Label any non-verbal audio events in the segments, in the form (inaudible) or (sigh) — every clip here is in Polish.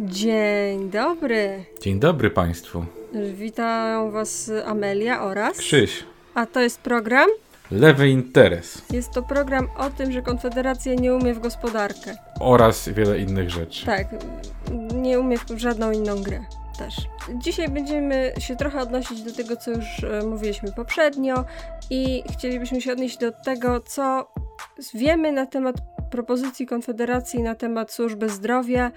Dzień dobry. Dzień dobry Państwu. Witam Was Amelia oraz. Krzyś. A to jest program? Lewy interes. Jest to program o tym, że Konfederacja nie umie w gospodarkę. Oraz wiele innych rzeczy. Tak, nie umie w żadną inną grę też. Dzisiaj będziemy się trochę odnosić do tego, co już e, mówiliśmy poprzednio i chcielibyśmy się odnieść do tego, co wiemy na temat propozycji Konfederacji na temat służby zdrowia,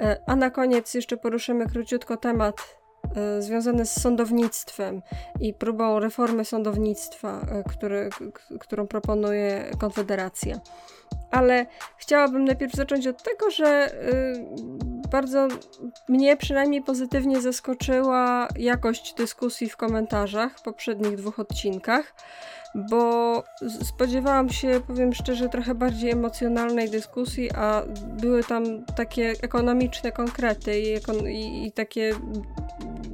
e, a na koniec jeszcze poruszymy króciutko temat e, związany z sądownictwem i próbą reformy sądownictwa, e, który, którą proponuje Konfederacja. Ale chciałabym najpierw zacząć od tego, że bardzo mnie przynajmniej pozytywnie zaskoczyła jakość dyskusji w komentarzach w poprzednich dwóch odcinkach bo spodziewałam się, powiem szczerze, trochę bardziej emocjonalnej dyskusji, a były tam takie ekonomiczne konkrety i, ekon i, i takie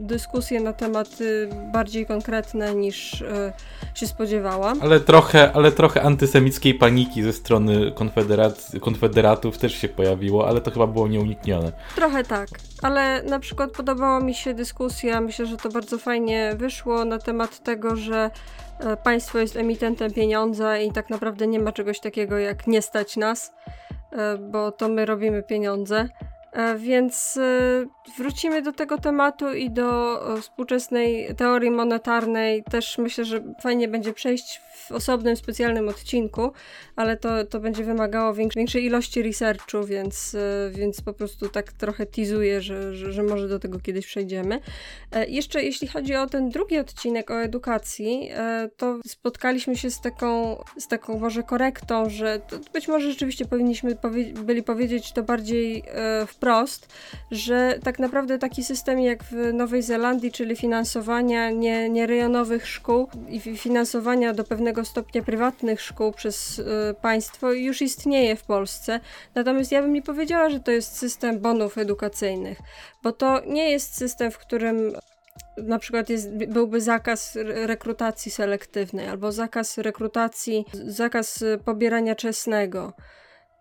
dyskusje na tematy bardziej konkretne niż e, się spodziewałam. Ale trochę, ale trochę antysemickiej paniki ze strony konfederatów też się pojawiło, ale to chyba było nieuniknione. Trochę tak, ale na przykład podobała mi się dyskusja, myślę, że to bardzo fajnie wyszło na temat tego, że E, państwo jest emitentem pieniądza i tak naprawdę nie ma czegoś takiego jak nie stać nas, e, bo to my robimy pieniądze. E, więc wrócimy do tego tematu i do współczesnej teorii monetarnej. Też myślę, że fajnie będzie przejść w osobnym, specjalnym odcinku, ale to, to będzie wymagało większej, ilości researchu, więc, więc po prostu tak trochę teasuję, że, że, że może do tego kiedyś przejdziemy. Jeszcze jeśli chodzi o ten drugi odcinek o edukacji, to spotkaliśmy się z taką, z taką może korektą, że być może rzeczywiście powinniśmy powie byli powiedzieć to bardziej w wprost, że tak naprawdę taki system jak w Nowej Zelandii, czyli finansowania nie, szkół i finansowania do pewnego stopnia prywatnych szkół przez y, państwo już istnieje w Polsce. Natomiast ja bym nie powiedziała, że to jest system bonów edukacyjnych, bo to nie jest system, w którym na przykład jest, byłby zakaz rekrutacji selektywnej albo zakaz rekrutacji, zakaz pobierania czesnego.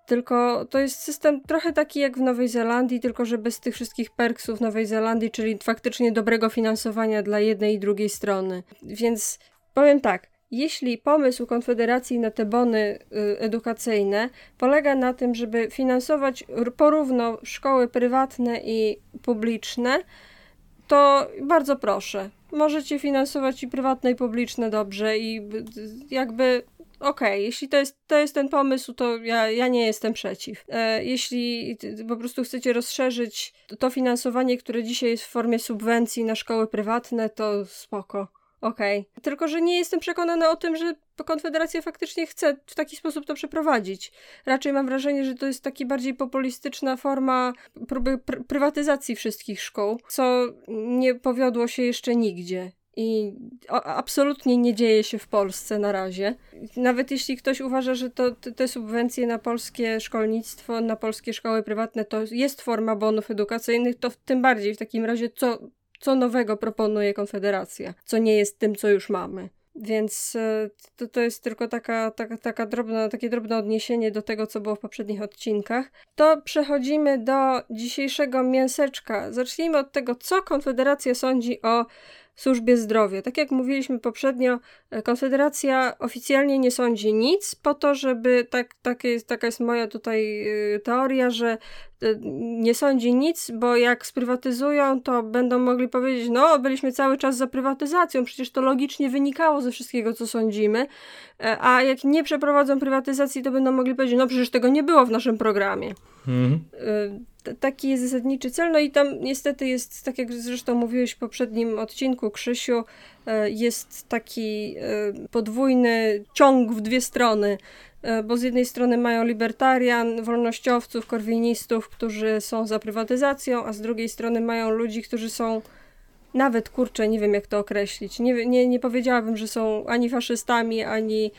Tylko to jest system trochę taki jak w Nowej Zelandii, tylko że bez tych wszystkich perksów Nowej Zelandii, czyli faktycznie dobrego finansowania dla jednej i drugiej strony. Więc powiem tak, jeśli pomysł Konfederacji na te bony y, edukacyjne polega na tym, żeby finansować porówno szkoły prywatne i publiczne, to bardzo proszę. Możecie finansować i prywatne, i publiczne dobrze, i jakby okej, okay, jeśli to jest, to jest ten pomysł, to ja, ja nie jestem przeciw. E, jeśli po prostu chcecie rozszerzyć to finansowanie, które dzisiaj jest w formie subwencji na szkoły prywatne, to spoko. Okej. Okay. Tylko, że nie jestem przekonana o tym, że Konfederacja faktycznie chce w taki sposób to przeprowadzić. Raczej mam wrażenie, że to jest taki bardziej populistyczna forma próby pr prywatyzacji wszystkich szkół, co nie powiodło się jeszcze nigdzie i absolutnie nie dzieje się w Polsce na razie. Nawet jeśli ktoś uważa, że to, te subwencje na polskie szkolnictwo, na polskie szkoły prywatne to jest forma bonów edukacyjnych, to tym bardziej w takim razie co, co nowego proponuje Konfederacja, co nie jest tym, co już mamy. Więc e, to, to jest tylko taka, taka, taka drobna, takie drobne odniesienie do tego, co było w poprzednich odcinkach. To przechodzimy do dzisiejszego mięseczka. Zacznijmy od tego, co Konfederacja sądzi o służbie zdrowia. Tak jak mówiliśmy poprzednio, e, Konfederacja oficjalnie nie sądzi nic po to, żeby, tak, tak jest, taka jest moja tutaj e, teoria, że e, nie sądzi nic, bo jak sprywatyzują, to będą mogli powiedzieć, no byliśmy cały czas za prywatyzacją, przecież to logicznie wynikało ze wszystkiego, co sądzimy, a jak nie przeprowadzą prywatyzacji, to będą mogli powiedzieć, no przecież tego nie było w naszym programie. Mhm taki jest zasadniczy cel. No i tam niestety jest, tak jak zresztą mówiłeś w poprzednim odcinku, Krzysiu, e, jest taki e, podwójny ciąg w dwie strony, e, bo z jednej strony mają libertarian, wolnościowców, korwinistów, którzy są za prywatyzacją, a z drugiej strony mają ludzi, którzy są nawet kurczę, nie wiem jak to określić. Nie, nie, nie powiedziałabym, że są ani faszystami, ani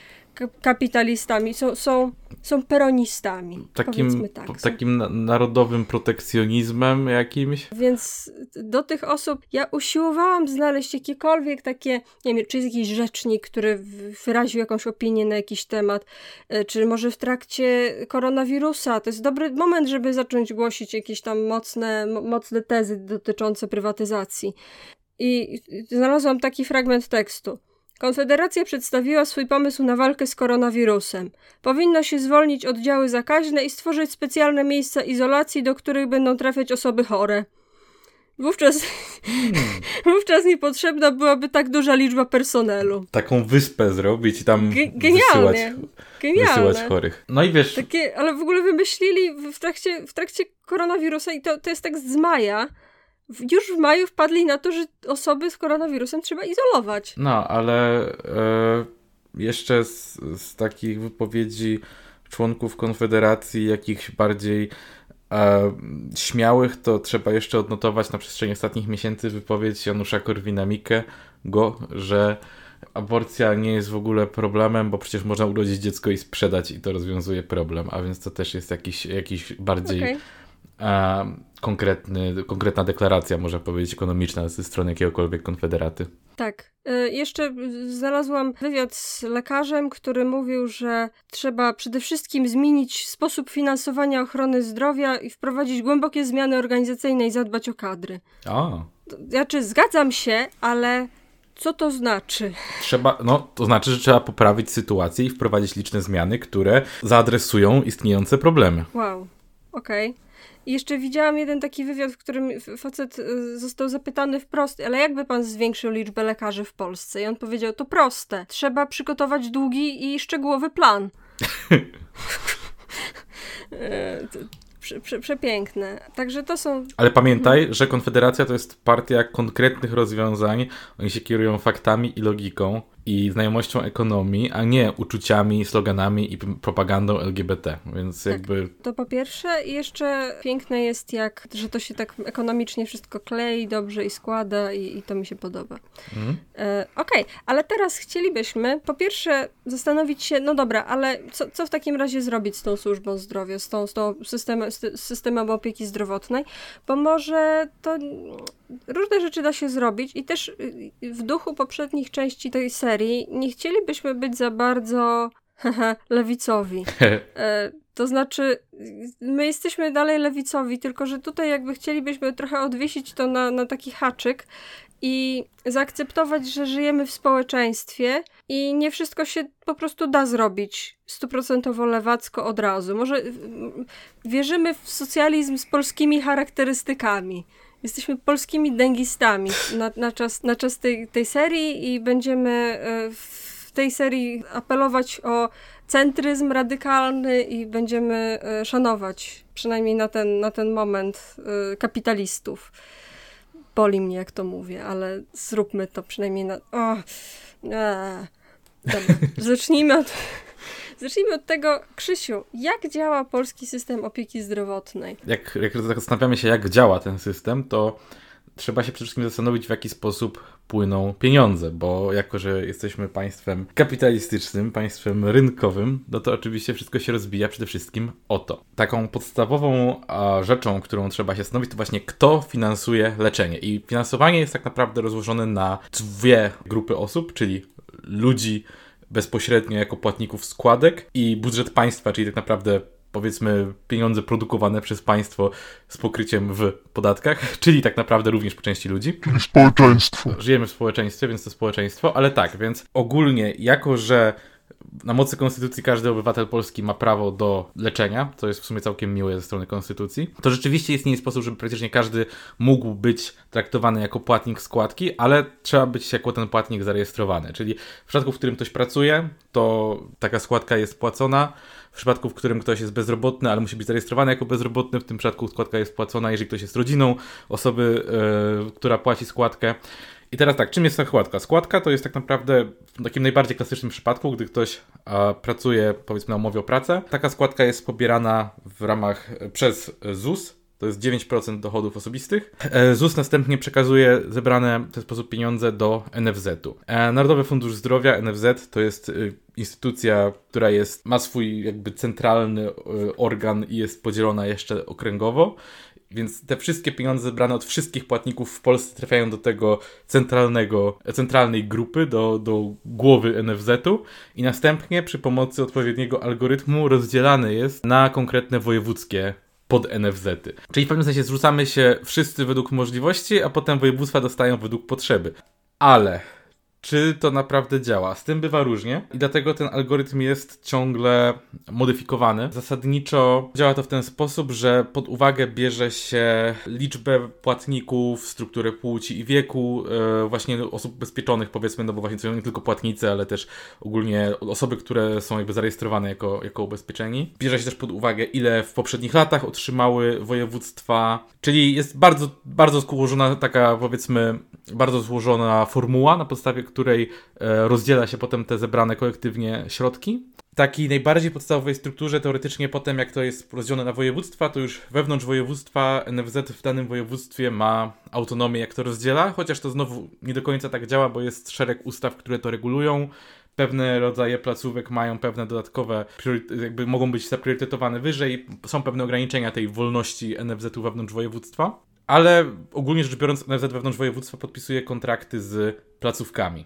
kapitalistami, są, są, są peronistami. Takim, tak, takim narodowym protekcjonizmem jakimś. Więc do tych osób ja usiłowałam znaleźć jakiekolwiek takie, nie wiem, czy jest jakiś rzecznik, który wyraził jakąś opinię na jakiś temat, e, czy może w trakcie koronawirusa. To jest dobry moment, żeby zacząć głosić jakieś tam mocne, mocne tezy dotyczące prywatyzacji. I znalazłam taki fragment tekstu. Konfederacja przedstawiła swój pomysł na walkę z koronawirusem. Powinno się zwolnić oddziały zakaźne i stworzyć specjalne miejsca izolacji, do których będą trafiać osoby chore. Wówczas, hmm. (laughs) wówczas niepotrzebna byłaby tak duża liczba personelu. Taką wyspę zrobić i tam G wysyłać, wysyłać chorych. No i wiesz... Takie, ale w ogóle wymyślili w trakcie, w trakcie koronawirusa i to, to jest tak z maja, już w maju wpadli na to, że osoby z koronawirusem trzeba izolować. No, ale e, jeszcze z, z, takich wypowiedzi członków Konfederacji, jakichś bardziej e, śmiałych, to trzeba jeszcze odnotować na przestrzeni ostatnich miesięcy wypowiedź Janusza Korwina-Mikke, go, że aborcja nie jest w ogóle problemem, bo przecież można urodzić dziecko i sprzedać i to rozwiązuje problem, a więc to też jest jakiś, jakiś bardziej okay konkretny, konkretna deklaracja, można powiedzieć, ekonomiczna ze strony jakiegokolwiek konfederaty. Tak. E, jeszcze znalazłam wywiad z lekarzem, który mówił, że trzeba przede wszystkim zmienić sposób finansowania ochrony zdrowia i wprowadzić głębokie zmiany organizacyjne i zadbać o kadry. A. Znaczy, zgadzam się, ale co to znaczy? Trzeba, no, to znaczy, że trzeba poprawić sytuację i wprowadzić liczne zmiany, które zaadresują istniejące problemy. Wow, okej. Okay. I jeszcze widziałam jeden taki wywiad, w którym facet y, został zapytany wprost, ale jakby pan zwiększył liczbę lekarzy w Polsce? I on powiedział, to proste. Trzeba przygotować długi i szczegółowy plan. (laughs) E, prze, prze, przepiękne. Także to są. Ale pamiętaj, że Konfederacja to jest partia konkretnych rozwiązań. Oni się kierują faktami i logiką i znajomością ekonomii, a nie uczuciami, sloganami i propagandą LGBT, więc tak, jakby... To po pierwsze i jeszcze piękne jest jak, że to się tak ekonomicznie wszystko klei dobrze i składa i, i to mi się podoba. Mhm. E, Okej, okay, ale teraz chcielibyśmy po pierwsze zastanowić się, no dobra, ale co, co w takim razie zrobić z tą służbą zdrowia, z tą, z tą systemem, z systemem opieki zdrowotnej, bo może to różne rzeczy da się zrobić i też y, w duchu poprzednich części tej serii nie chcielibyśmy być za bardzo (laughs) lewicowi. (laughs) E, to znaczy, my jesteśmy dalej lewicowi, tylko że tutaj jakby chcielibyśmy trochę odwiesić to na, na taki haczyk i zaakceptować, że żyjemy w społeczeństwie i nie wszystko się po prostu da zrobić stuprocentowo lewacko od razu. Może wierzymy w socjalizm z polskimi charakterystykami. Jesteśmy polskimi dęgistami na, na czas, na czas tej, tej serii i będziemy e, w tej serii apelować o centryzm radykalny i będziemy e, szanować, przynajmniej na ten, na ten moment, e, kapitalistów. Boli mnie, jak to mówię, ale zróbmy to przynajmniej na. O, a, dobra, (laughs) zacznijmy od. Zacznijmy od tego, Krzysiu, jak działa polski system opieki zdrowotnej? Jak, jak zastanawiamy się, jak działa ten system, to trzeba się przede wszystkim zastanowić, w jaki sposób płyną pieniądze, bo jako, że jesteśmy państwem kapitalistycznym, państwem rynkowym, no to oczywiście wszystko się rozbija przede wszystkim o to. Taką podstawową a, rzeczą, którą trzeba się zastanowić, to właśnie kto finansuje leczenie. I finansowanie jest tak naprawdę rozłożone na dwie grupy osób, czyli ludzi bezpośrednio jako płatników składek i budżet państwa, czyli tak naprawdę powiedzmy pieniądze produkowane przez państwo z pokryciem w podatkach, (laughs) czyli tak naprawdę również po części ludzi. Czyli społeczeństwo. Żyjemy w społeczeństwie, więc to społeczeństwo, ale tak, więc ogólnie jako, że na mocy konstytucji każdy obywatel polski ma prawo do leczenia, co jest w sumie całkiem miłe ze strony konstytucji, to rzeczywiście istnieje sposób, żeby praktycznie każdy mógł być traktowany jako płatnik składki, ale trzeba być jako ten płatnik zarejestrowany. Czyli w przypadku, w którym ktoś pracuje, to taka składka jest płacona. W przypadku, w którym ktoś jest bezrobotny, ale musi być zarejestrowany jako bezrobotny, w tym przypadku składka jest płacona, jeżeli ktoś jest rodziną osoby, yy, która płaci składkę. I teraz tak, czym jest ta składka? Składka to jest tak naprawdę w takim najbardziej klasycznym przypadku, gdy ktoś pracuje powiedzmy na umowie o pracę. Taka składka jest pobierana w ramach przez ZUS, to jest 9% dochodów osobistych. E, ZUS następnie przekazuje zebrane w ten sposób pieniądze do NFZ-u. E, Narodowy Fundusz Zdrowia, NFZ, to jest instytucja, która jest, ma swój jakby centralny organ i jest podzielona jeszcze okręgowo. Więc te wszystkie pieniądze zebrane od wszystkich płatników w Polsce trafiają do tego centralnego, centralnej grupy, do, do głowy NFZ-u i następnie przy pomocy odpowiedniego algorytmu rozdzielany jest na konkretne wojewódzkie pod NFZ-y. Czyli w pewnym sensie zrzucamy się wszyscy według możliwości, a potem województwa dostają według potrzeby. Ale czy to naprawdę działa. Z tym bywa różnie i dlatego ten algorytm jest ciągle modyfikowany. Zasadniczo działa to w ten sposób, że pod uwagę bierze się liczbę płatników, strukturę płci i wieku, e, właśnie osób bezpieczonych powiedzmy, no bo właśnie to nie tylko płatnicy, ale też ogólnie osoby, które są jakby zarejestrowane jako, jako ubezpieczeni. Bierze się też pod uwagę ile w poprzednich latach otrzymały województwa, czyli jest bardzo, bardzo złożona taka powiedzmy, bardzo złożona formuła, na podstawie której e, rozdziela się potem te zebrane kolektywnie środki. Takiej najbardziej podstawowej strukturze teoretycznie potem, jak to jest rozdzielone na województwa, to już wewnątrz województwa NFZ w danym województwie ma autonomię, jak to rozdziela, chociaż to znowu nie do końca tak działa, bo jest szereg ustaw, które to regulują. Pewne rodzaje placówek mają pewne dodatkowe, jakby mogą być zapriorytetowane wyżej, są pewne ograniczenia tej wolności NFZ-u wewnątrz województwa ale ogólnie rzecz biorąc NFZ wewnątrz województwa podpisuje kontrakty z placówkami.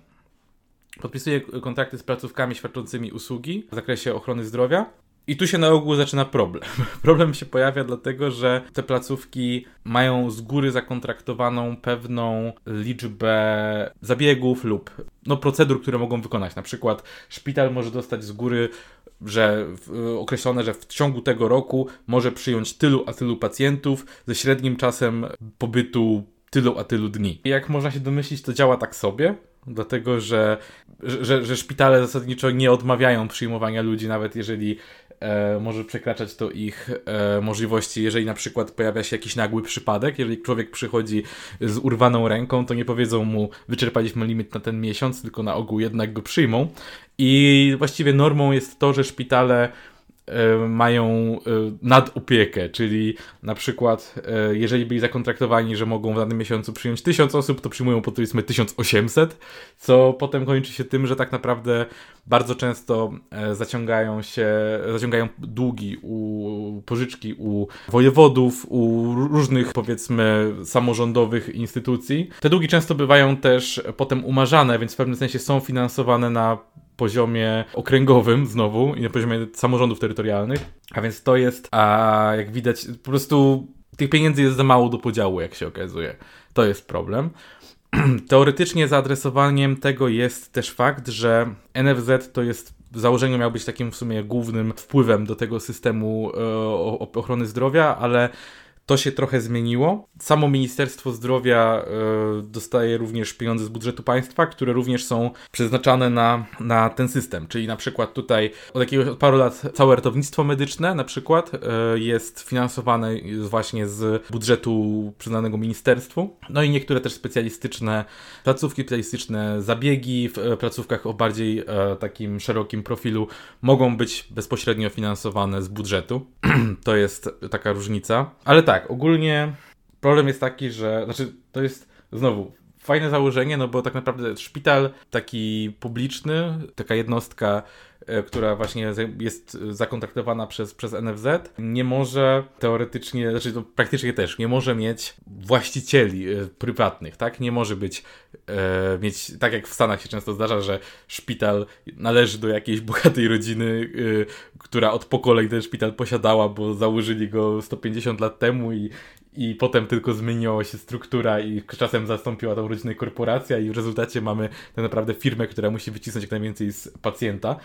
Podpisuje kontrakty z placówkami świadczącymi usługi w zakresie ochrony zdrowia. I tu się na ogół zaczyna problem. (laughs) Problem się pojawia dlatego, że te placówki mają z góry zakontraktowaną pewną liczbę zabiegów lub no, procedur, które mogą wykonać. Na przykład szpital może dostać z góry że określone, że w ciągu tego roku może przyjąć tylu a tylu pacjentów ze średnim czasem pobytu tylu a tylu dni. Jak można się domyślić, to działa tak sobie, dlatego że, że, że szpitale zasadniczo nie odmawiają przyjmowania ludzi, nawet jeżeli e, może przekraczać to ich e, możliwości, jeżeli na przykład pojawia się jakiś nagły przypadek, jeżeli człowiek przychodzi z urwaną ręką, to nie powiedzą mu wyczerpaliśmy limit na ten miesiąc, tylko na ogół jednak go przyjmą. I właściwie normą jest to, że szpitale mają e, nadopiekę, czyli na przykład e, jeżeli byli zakontraktowani, że mogą w danym miesiącu przyjąć 1000 osób, to przyjmują powiedzmy 1800, co potem kończy się tym, że tak naprawdę bardzo często zaciągają się, zaciągają długi u pożyczki u wojewodów, u różnych powiedzmy samorządowych instytucji. Te długi często bywają też potem umarzane, więc w pewnym sensie są finansowane na poziomie okręgowym znowu i na poziomie samorządów terytorialnych. A więc to jest, a jak widać, po prostu tych pieniędzy jest za mało do podziału, jak się okazuje. To jest problem. (clears throat) Teoretycznie zaadresowaniem tego jest też fakt, że NFZ to jest w założeniu miał być takim w sumie głównym wpływem do tego systemu e, ochrony zdrowia, ale to się trochę zmieniło. Samo Ministerstwo Zdrowia y, dostaje również pieniądze z budżetu państwa, które również są przeznaczane na, na ten system. Czyli na przykład tutaj od jakiegoś od paru lat całe ratownictwo medyczne na przykład y, jest finansowane właśnie z budżetu przyznanego ministerstwu. No i niektóre też specjalistyczne placówki, specjalistyczne zabiegi w y, placówkach o bardziej takim szerokim profilu mogą być bezpośrednio finansowane z budżetu. (clears throat) to jest taka różnica. Ale tak, tak, ogólnie problem jest taki, że, znaczy to jest znowu fajne założenie, no bo tak naprawdę szpital taki publiczny, taka jednostka, która właśnie jest zakontraktowana przez, przez NFZ, nie może teoretycznie, znaczy to praktycznie też, nie może mieć właścicieli e, prywatnych, tak? Nie może być, e, mieć, tak jak w Stanach się często zdarza, że szpital należy do jakiejś (laughs) bogatej rodziny, e, która od pokoleń ten szpital posiadała, bo założyli go 150 lat temu i, i potem tylko zmieniła się struktura i czasem zastąpiła tą rodzinę korporacja i w rezultacie mamy tak naprawdę firmę, która musi wycisnąć jak najwięcej z pacjenta.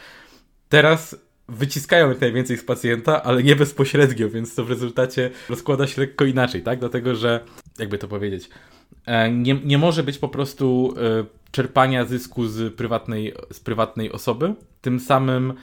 Teraz wyciskają jak najwięcej z pacjenta, ale nie bezpośrednio, więc to w rezultacie rozkłada się lekko inaczej, tak? Dlatego, że, jakby to powiedzieć, e, nie, nie może być po prostu e, czerpania zysku z prywatnej, z prywatnej osoby, tym samym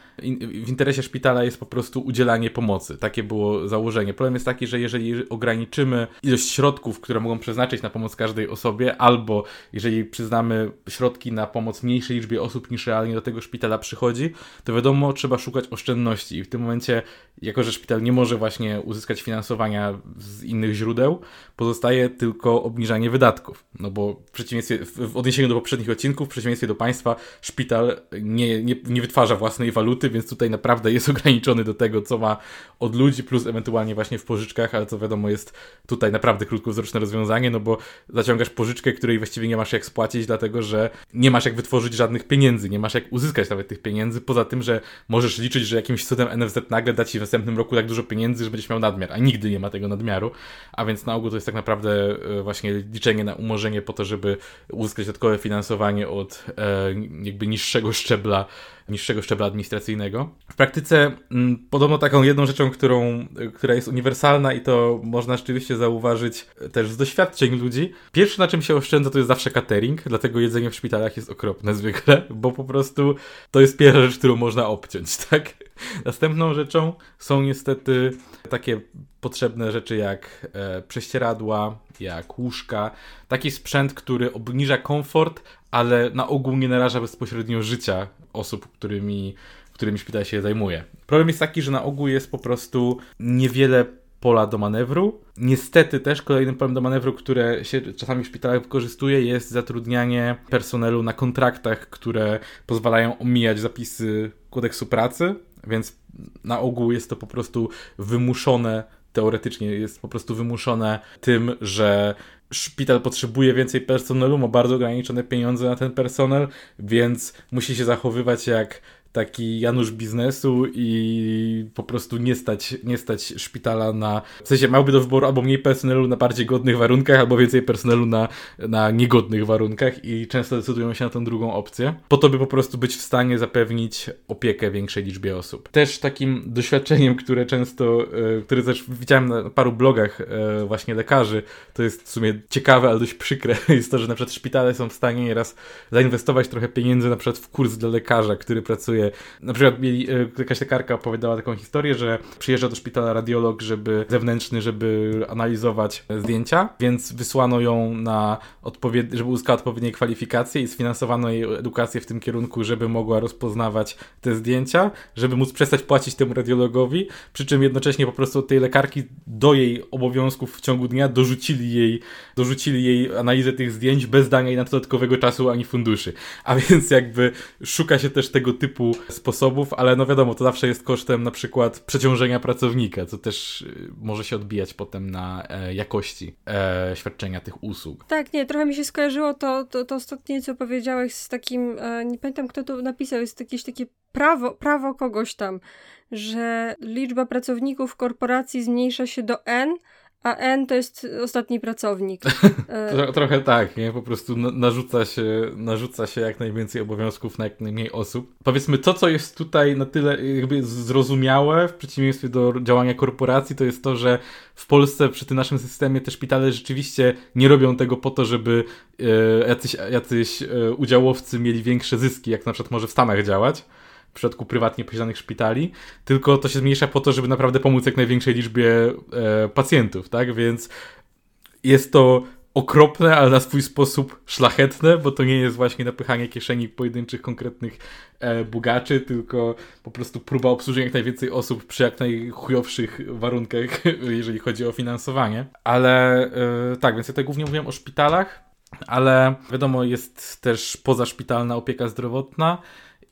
w interesie szpitala jest po prostu udzielanie pomocy. Takie było założenie. Problem jest taki, że jeżeli ograniczymy ilość środków, które mogą przeznaczyć na pomoc każdej osobie, albo jeżeli przyznamy środki na pomoc mniejszej liczbie osób niż realnie do tego szpitala przychodzi, to wiadomo, trzeba szukać oszczędności. I w tym momencie, jako że szpital nie może właśnie uzyskać finansowania z innych źródeł, pozostaje tylko obniżanie wydatków. No bo w przeciwieństwie, w odniesieniu do poprzednich odcinków, w przeciwieństwie do państwa, szpital nie, nie, nie wytwarza własnej waluty, więc tutaj naprawdę jest (laughs) ograniczony do tego, co ma od ludzi, plus ewentualnie właśnie w pożyczkach, ale co wiadomo jest tutaj naprawdę krótkowzroczne rozwiązanie, no bo zaciągasz pożyczkę, której właściwie nie masz jak spłacić, dlatego że nie masz jak wytworzyć żadnych pieniędzy, nie masz jak uzyskać nawet tych pieniędzy, poza tym, że możesz liczyć, że jakimś cudem NFZ nagle da ci w następnym roku tak dużo pieniędzy, że będziesz miał nadmiar, a nigdy nie ma tego nadmiaru, a więc na ogół to jest tak naprawdę e, właśnie liczenie na umorzenie po to, żeby uzyskać dodatkowe finansowanie od e, jakby niższego szczebla niższego szczebla administracyjnego. W praktyce m, mm, podobno taką jedną rzeczą, którą, która jest uniwersalna i to można rzeczywiście zauważyć też z doświadczeń ludzi. Pierwsze na czym się oszczędza to jest zawsze catering, dlatego jedzenie w szpitalach jest okropne zwykle, bo po prostu to jest pierwsza rzecz, którą można obciąć, (laughs) tak? (laughs) Następną rzeczą są niestety takie potrzebne rzeczy jak e, prześcieradła, jak łóżka, taki sprzęt, który obniża komfort, ale na ogół nie naraża bezpośrednio życia osób, którymi, którymi szpital się zajmuje. Problem jest taki, że na ogół jest po prostu niewiele pola do manewru. Niestety też kolejnym polem do manewru, które się czasami w szpitalach wykorzystuje, jest zatrudnianie personelu na kontraktach, które pozwalają omijać zapisy kodeksu pracy, więc na ogół jest to po prostu wymuszone teoretycznie jest po prostu wymuszone tym, że szpital potrzebuje więcej personelu, ma bardzo ograniczone pieniądze na ten personel, więc musi się zachowywać jak taki Janusz biznesu i po prostu nie stać, nie stać szpitala na. W sensie miałby do wyboru albo mniej personelu na bardziej godnych warunkach, albo więcej personelu na, na niegodnych warunkach i często decydują się na tę drugą opcję, po to, by po prostu być w stanie zapewnić opiekę większej liczbie osób. Też takim doświadczeniem, które często, e, które też widziałem na paru blogach e, właśnie lekarzy, to jest w sumie ciekawe, ale dość przykre, (laughs) jest to, że na przykład szpitale są w stanie nieraz zainwestować trochę pieniędzy na przykład w kurs dla lekarza, który pracuje na przykład mieli, e, jakaś lekarka opowiadała taką historię, że przyjeżdża do szpitala radiolog, żeby zewnętrzny, żeby analizować zdjęcia, więc wysłano ją na odpowiednie, żeby uzyskała odpowiednie kwalifikacje i sfinansowano jej edukację w tym kierunku, żeby mogła rozpoznawać te zdjęcia, żeby móc przestać płacić temu radiologowi, przy czym jednocześnie po prostu tej lekarki do jej obowiązków w ciągu dnia dorzucili jej, dorzucili jej analizę tych zdjęć bez dania jej na dodatkowego czasu ani funduszy. A więc jakby szuka się też tego typu sposobów, ale no wiadomo, to zawsze jest kosztem na przykład przeciążenia pracownika, co też y, może się odbijać potem na e, jakości e, świadczenia tych usług. Tak, nie, trochę mi się skojarzyło to, to, to ostatnie, co powiedziałeś z takim, e, nie pamiętam kto to napisał, jest jakieś takie prawo, prawo kogoś tam, że liczba pracowników korporacji zmniejsza się do N, a N to jest ostatni pracownik. (laughs) E, trochę tak, nie? Po prostu narzuca się, narzuca się jak najwięcej obowiązków na jak najmniej osób. Powiedzmy, to co jest tutaj na tyle jakby zrozumiałe, w przeciwieństwie do działania korporacji, to jest to, że w Polsce przy tym naszym systemie te szpitale rzeczywiście nie robią tego po to, żeby e, jacyś, jacyś e, udziałowcy mieli większe zyski, jak na przykład może w Stanach działać przypadku prywatnie posiadanych szpitali, tylko to się zmniejsza po to, żeby naprawdę pomóc jak największej liczbie e, pacjentów, tak? Więc jest to okropne, ale na swój sposób szlachetne, bo to nie jest właśnie napychanie kieszeni pojedynczych, konkretnych e, bugaczy, tylko po prostu próba obsłużenia jak najwięcej osób przy jak najchujowszych warunkach, (laughs) jeżeli chodzi o finansowanie. Ale e, tak, więc ja tutaj głównie mówiłem o szpitalach, ale wiadomo, jest też pozaszpitalna opieka zdrowotna,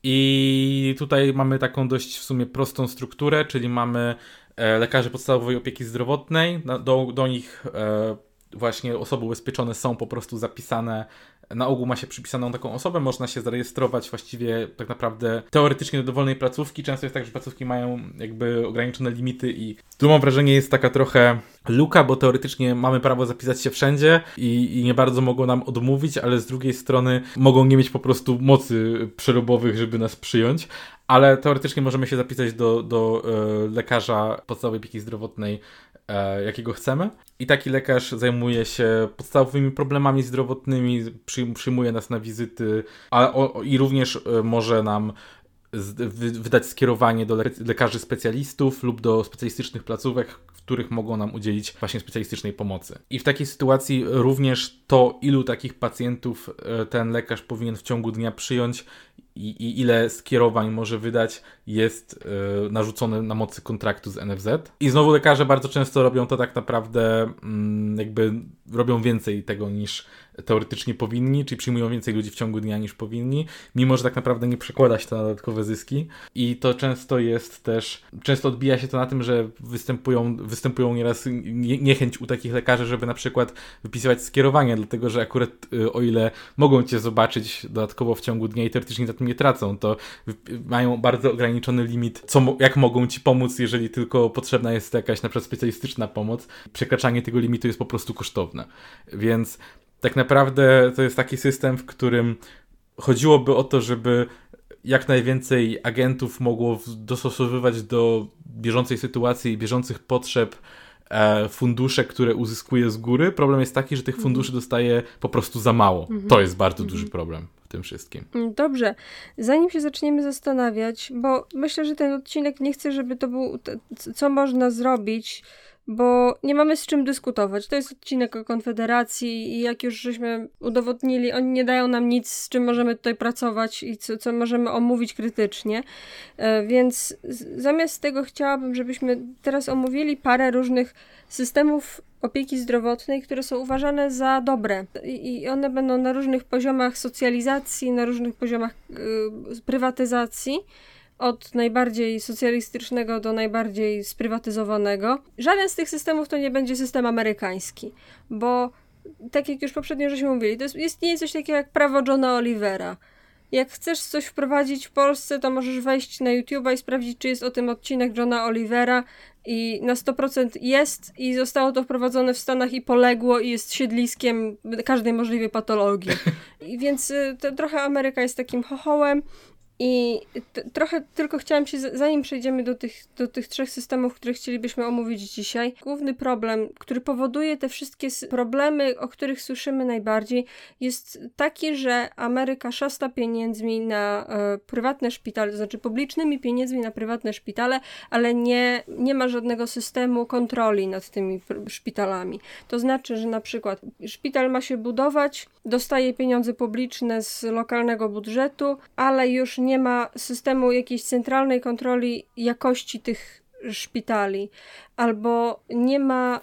i tutaj mamy taką dość w sumie prostą strukturę, czyli mamy e, lekarzy podstawowej opieki zdrowotnej, do, do nich e, właśnie osoby ubezpieczone są po prostu zapisane na ogół ma się przypisaną taką osobę, można się zarejestrować właściwie tak naprawdę teoretycznie do dowolnej placówki. Często jest tak, że placówki mają jakby ograniczone limity i tu mam wrażenie jest taka trochę luka, bo teoretycznie mamy prawo zapisać się wszędzie i, i nie bardzo mogą nam odmówić, ale z drugiej strony mogą nie mieć po prostu mocy przerobowych, żeby nas przyjąć, ale teoretycznie możemy się zapisać do, do e, lekarza podstawowej opieki zdrowotnej jakiego chcemy. I taki lekarz zajmuje się podstawowymi problemami zdrowotnymi, przyjmuje nas na wizyty, a, o, i również e, może nam wydać skierowanie do lekarzy specjalistów lub do specjalistycznych placówek, w których mogą nam udzielić właśnie specjalistycznej pomocy. I w takiej sytuacji również to, ilu takich pacjentów e, ten lekarz powinien w ciągu dnia przyjąć, i, i ile skierowań może wydać, jest y, narzucone na mocy kontraktu z NFZ. I znowu lekarze bardzo często robią to tak naprawdę, y, jakby robią więcej tego niż teoretycznie powinni, czyli przyjmują więcej ludzi w ciągu dnia niż powinni, mimo że tak naprawdę nie przekłada się to na dodatkowe zyski. I to często jest też, często odbija się to na tym, że występują, występują nieraz niechęć u takich lekarzy, żeby na przykład wypisywać skierowania, dlatego że akurat y, o ile mogą cię zobaczyć dodatkowo w ciągu dnia i teoretycznie na tym nie tracą, to mają bardzo ograniczony limit, co, jak mogą ci pomóc, jeżeli tylko potrzebna jest jakaś na przykład specjalistyczna pomoc. Przekraczanie tego limitu jest po prostu kosztowne. Więc tak naprawdę to jest taki system, w którym chodziłoby o to, żeby jak najwięcej agentów mogło dostosowywać do bieżącej sytuacji i bieżących potrzeb e, fundusze, które uzyskuje z góry. Problem jest taki, że tych mhm. funduszy dostaje po prostu za mało. Mhm. To jest bardzo duży mhm. problem w tym wszystkim. Mm, dobrze. Zanim się zaczniemy zastanawiać, bo myślę, że ten odcinek nie chcę, żeby to był, co można zrobić bo nie mamy z czym dyskutować. To jest odcinek o Konfederacji i jak już żeśmy udowodnili, oni nie dają nam nic, z czym możemy tutaj pracować i co, co możemy omówić krytycznie. E, więc zamiast tego chciałabym, żebyśmy teraz omówili parę różnych systemów opieki zdrowotnej, które są uważane za dobre. I one będą na różnych poziomach socjalizacji, na różnych poziomach y, prywatyzacji od najbardziej socjalistycznego do najbardziej sprywatyzowanego. Żaden z tych systemów to nie będzie system amerykański, bo tak jak już poprzednio żeśmy mówili, to jest, istnieje coś takiego jak prawo Johna Olivera. Jak chcesz coś wprowadzić w Polsce, to możesz wejść na YouTube'a i sprawdzić, czy jest o tym odcinek Johna Olivera i na 100% jest i zostało to wprowadzone w Stanach i poległo i jest siedliskiem każdej możliwej patologii. (laughs) I więc y, to, trochę Ameryka jest takim chochołem, i trochę tylko chciałam się, zanim przejdziemy do tych, do tych trzech systemów, które chcielibyśmy omówić dzisiaj, główny problem, który powoduje te wszystkie problemy, o których słyszymy najbardziej, jest taki, że Ameryka szasta pieniędzmi na e, prywatne szpitale, to znaczy publicznymi pieniędzmi na prywatne szpitale, ale nie, nie ma żadnego systemu kontroli nad tymi szpitalami. To znaczy, że na przykład szpital ma się budować, dostaje pieniądze publiczne z lokalnego budżetu, ale już nie ma systemu jakiejś centralnej kontroli jakości tych szpitali, albo nie ma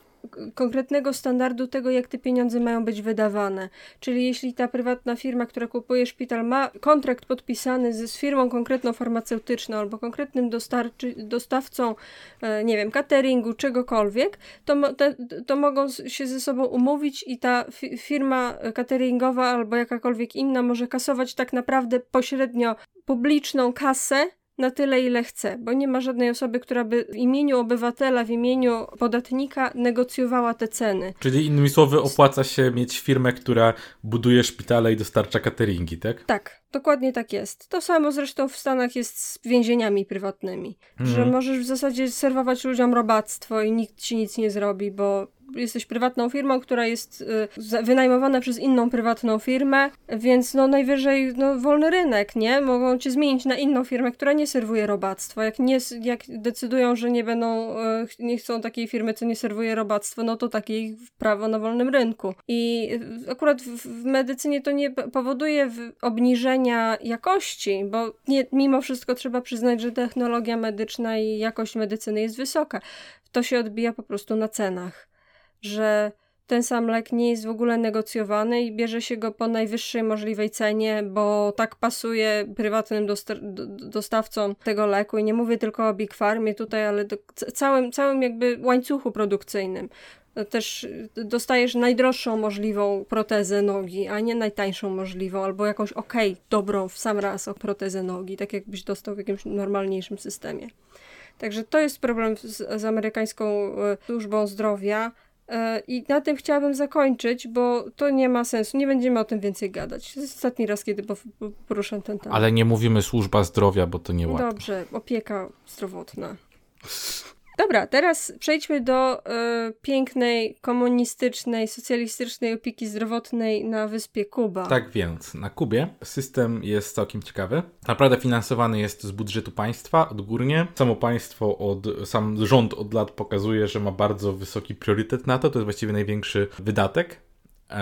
konkretnego standardu tego, jak te pieniądze mają być wydawane. Czyli jeśli ta prywatna firma, która kupuje szpital, ma kontrakt podpisany z, z firmą konkretną farmaceutyczną albo konkretnym dostarczy, dostawcą, e, nie wiem, cateringu, czegokolwiek, to, te, to mogą się ze sobą umówić i ta firma cateringowa albo jakakolwiek inna może kasować tak naprawdę pośrednio publiczną kasę na tyle, ile chce, bo nie ma żadnej osoby, która by w imieniu obywatela, w imieniu podatnika negocjowała te ceny. Czyli innymi słowy, opłaca się mieć firmę, która buduje szpitale i dostarcza cateringi, tak? Tak, dokładnie tak jest. To samo zresztą w Stanach jest z więzieniami prywatnymi, mhm. że możesz w zasadzie serwować ludziom robactwo i nikt ci nic nie zrobi, bo jesteś prywatną firmą, która jest y, wynajmowana przez inną prywatną firmę, więc no najwyżej no, wolny rynek, nie? Mogą cię zmienić na inną firmę, która nie serwuje robactwa. Jak, nie, jak decydują, że nie będą, y, nie chcą takiej firmy, co nie serwuje robactwo, no to takie prawo na wolnym rynku. I akurat w, w medycynie to nie powoduje obniżenia jakości, bo nie, mimo wszystko trzeba przyznać, że technologia medyczna i jakość medycyny jest wysoka. To się odbija po prostu na cenach że ten sam lek nie jest w ogóle negocjowany i bierze się go po najwyższej możliwej cenie, bo tak pasuje prywatnym dostawcom tego leku. I nie mówię tylko o Big Farmie tutaj, ale całym, całym jakby łańcuchu produkcyjnym. Też dostajesz najdroższą możliwą protezę nogi, a nie najtańszą możliwą, albo jakąś okej, okay, dobrą w sam raz o protezę nogi, tak jakbyś dostał w jakimś normalniejszym systemie. Także to jest problem z, z amerykańską e, służbą zdrowia I na tym chciałabym zakończyć, bo to nie ma sensu. Nie będziemy o tym więcej gadać. To jest ostatni raz, kiedy poruszam ten temat. Ale nie mówimy służba zdrowia, bo to nie łatwo. Dobrze, opieka zdrowotna. Dobra, teraz przejdźmy do y, pięknej, komunistycznej, socjalistycznej opieki zdrowotnej na wyspie Kuba. Tak więc, na Kubie system jest całkiem ciekawy. Naprawdę finansowany jest z budżetu państwa odgórnie. Samo państwo, od, sam rząd od lat pokazuje, że ma bardzo wysoki priorytet na to. To jest właściwie największy wydatek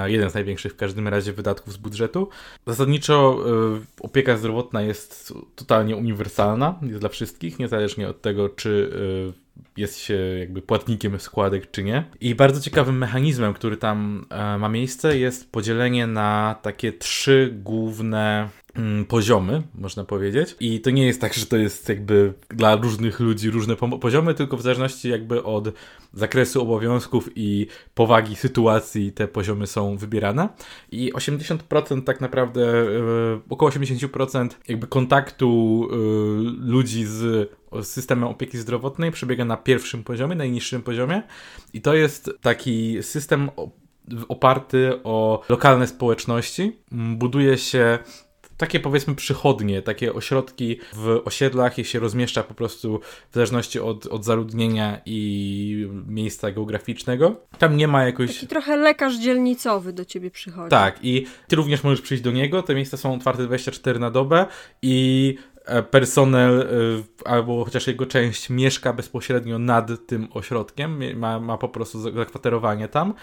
jeden z największych w każdym razie wydatków z budżetu. Zasadniczo y, opieka zdrowotna jest totalnie uniwersalna, jest dla wszystkich, niezależnie od tego, czy y, jest się jakby płatnikiem składek, czy nie. I bardzo ciekawym mechanizmem, który tam e, ma miejsce, jest podzielenie na takie trzy główne poziomy, można powiedzieć. I to nie jest tak, że to jest jakby dla różnych ludzi różne poziomy, tylko w zależności jakby od zakresu obowiązków i powagi sytuacji te poziomy są wybierane. I 80% tak naprawdę, yy, około 80% jakby kontaktu yy, ludzi z systemem opieki zdrowotnej przebiega na pierwszym poziomie, najniższym poziomie. I to jest taki system oparty o lokalne społeczności. Buduje się takie powiedzmy przychodnie, takie ośrodki w osiedlach, je się rozmieszcza po prostu w zależności od, od zaludnienia i miejsca geograficznego. Tam nie ma jakoś... Taki trochę lekarz dzielnicowy do ciebie przychodzi. Tak, i ty również możesz przyjść do niego, te miejsca są otwarte 24 na dobę i personel e, albo chociaż jego część mieszka bezpośrednio nad tym ośrodkiem, ma, ma po prostu zakwaterowanie tam.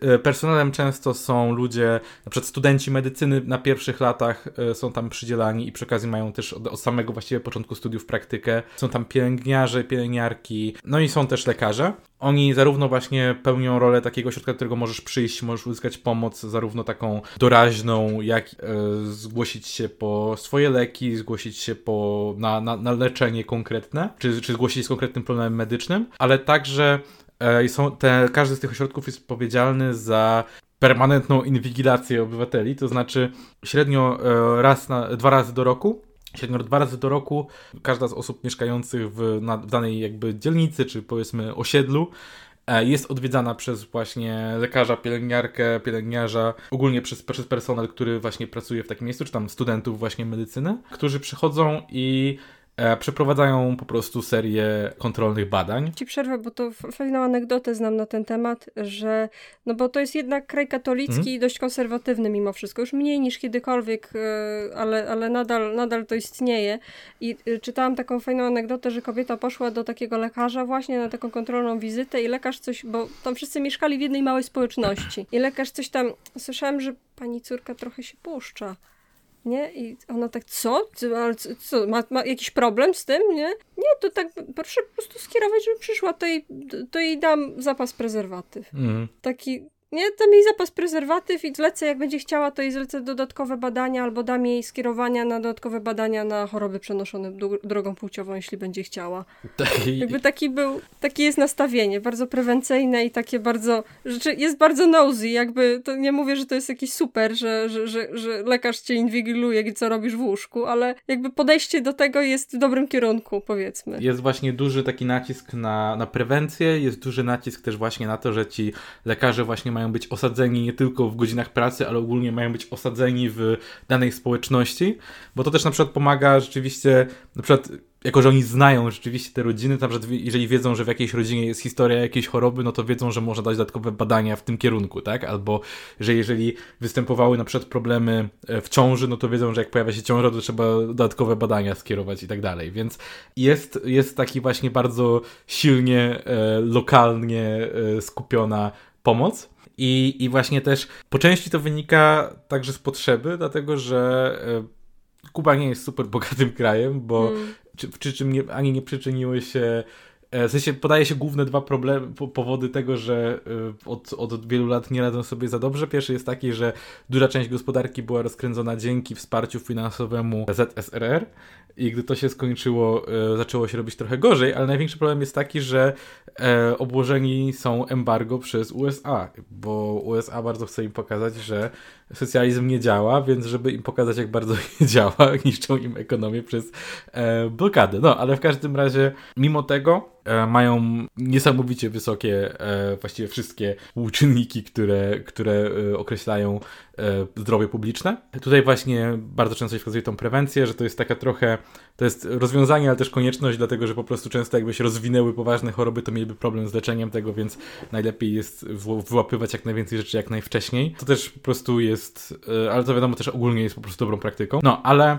E, personelem często są ludzie, na przykład studenci medycyny na pierwszych latach są tam przydzielani i przy okazji mają też od, od samego właściwie początku studiów praktykę. Są tam pielęgniarze, pielęgniarki, no i są też lekarze. Oni zarówno właśnie pełnią rolę takiego ośrodka, do którego możesz przyjść, możesz uzyskać pomoc, zarówno taką doraźną, jak e, zgłosić się po swoje leki, zgłosić się po, na, na, na leczenie konkretne, czy, czy zgłosić się z konkretnym problemem medycznym, ale także e, są te, każdy z tych ośrodków jest odpowiedzialny za permanentną inwigilację obywateli, to znaczy średnio e, raz na, dwa razy do roku średnio dwa razy do roku każda z osób mieszkających w, na, w danej jakby dzielnicy, czy powiedzmy osiedlu, jest odwiedzana przez właśnie lekarza, pielęgniarkę, pielęgniarza, ogólnie przez, przez personel, który właśnie pracuje w takim miejscu, czy tam studentów właśnie medycyny, którzy przychodzą i E, przeprowadzają po prostu serię kontrolnych badań. Ci przerwę, bo to fajną anegdotę znam na ten temat, że no bo to jest jednak kraj katolicki mhm. i dość konserwatywny mimo wszystko, już mniej niż kiedykolwiek, e, ale, ale nadal, nadal to istnieje. I e, czytałam taką fajną anegdotę, że kobieta poszła do takiego lekarza właśnie na taką kontrolną wizytę i lekarz coś, bo tam wszyscy mieszkali w jednej małej społeczności i lekarz coś tam, słyszałam, że pani córka trochę się puszcza nie? I ona tak, co? Co, ma, ma, jakiś problem z tym, nie? Nie, to tak, proszę po prostu skierować, żeby przyszła, to jej, to jej dam zapas prezerwatyw. Mm. Taki, nie, dam jej zapas prezerwatyw i zlecę, jak będzie chciała, to jej zlecę dodatkowe badania albo dam jej skierowania na dodatkowe badania na choroby przenoszone drogą płciową, jeśli będzie chciała. Jakby taki był, takie jest nastawienie, bardzo prewencyjne i takie bardzo, rzeczy, jest bardzo nosy, jakby, to nie mówię, że to jest jakiś super, że, że, że, że lekarz cię inwigiluje, co robisz w łóżku, ale jakby podejście do tego jest w dobrym kierunku, powiedzmy. Jest właśnie duży taki nacisk na, na prewencję, jest duży nacisk też właśnie na to, że ci lekarze właśnie mają mają być osadzeni nie tylko w godzinach pracy, ale ogólnie mają być osadzeni w danej społeczności, bo to też na przykład pomaga rzeczywiście, na przykład jako, że oni znają rzeczywiście te rodziny, na przykład jeżeli wiedzą, że w jakiejś rodzinie jest historia jakiejś choroby, no to wiedzą, że można dać dodatkowe badania w tym kierunku, tak? Albo, że jeżeli występowały na przykład problemy e, w ciąży, no to wiedzą, że jak pojawia się ciąża, to trzeba dodatkowe badania skierować i tak dalej. Więc jest, jest taki właśnie bardzo silnie, e, lokalnie e, skupiona pomoc. I, I właśnie też po części to wynika także z potrzeby, dlatego że e, Kuba nie jest super bogatym krajem, bo hmm. czy, przy czym nie, ani nie przyczyniły się w sensie podaje się główne dwa problemy, powody tego, że e, od, od wielu lat nie radzą sobie za dobrze. Pierwszy jest taki, że duża część gospodarki była rozkręcona dzięki wsparciu finansowemu ZSRR i gdy to się skończyło, e, zaczęło się robić trochę gorzej, ale największy problem jest taki, że e, obłożeni są embargo przez USA, bo USA bardzo chce im pokazać, że socjalizm nie działa, więc żeby im pokazać, jak bardzo (laughs) nie działa, niszczą im ekonomię przez e, blokadę. No, ale w każdym razie, mimo tego, e, mają niesamowicie wysokie, e, właściwie wszystkie współczynniki, które, które e, określają e, zdrowie publiczne. Tutaj właśnie bardzo często się wskazuje tą prewencję, że to jest taka trochę, to jest rozwiązanie, ale też konieczność, dlatego że po prostu często jakby się rozwinęły poważne choroby, to mieliby problem z leczeniem tego, więc najlepiej jest wyłapywać jak najwięcej rzeczy jak najwcześniej. To też po prostu jest, e, ale to wiadomo też ogólnie jest po prostu dobrą praktyką. No, ale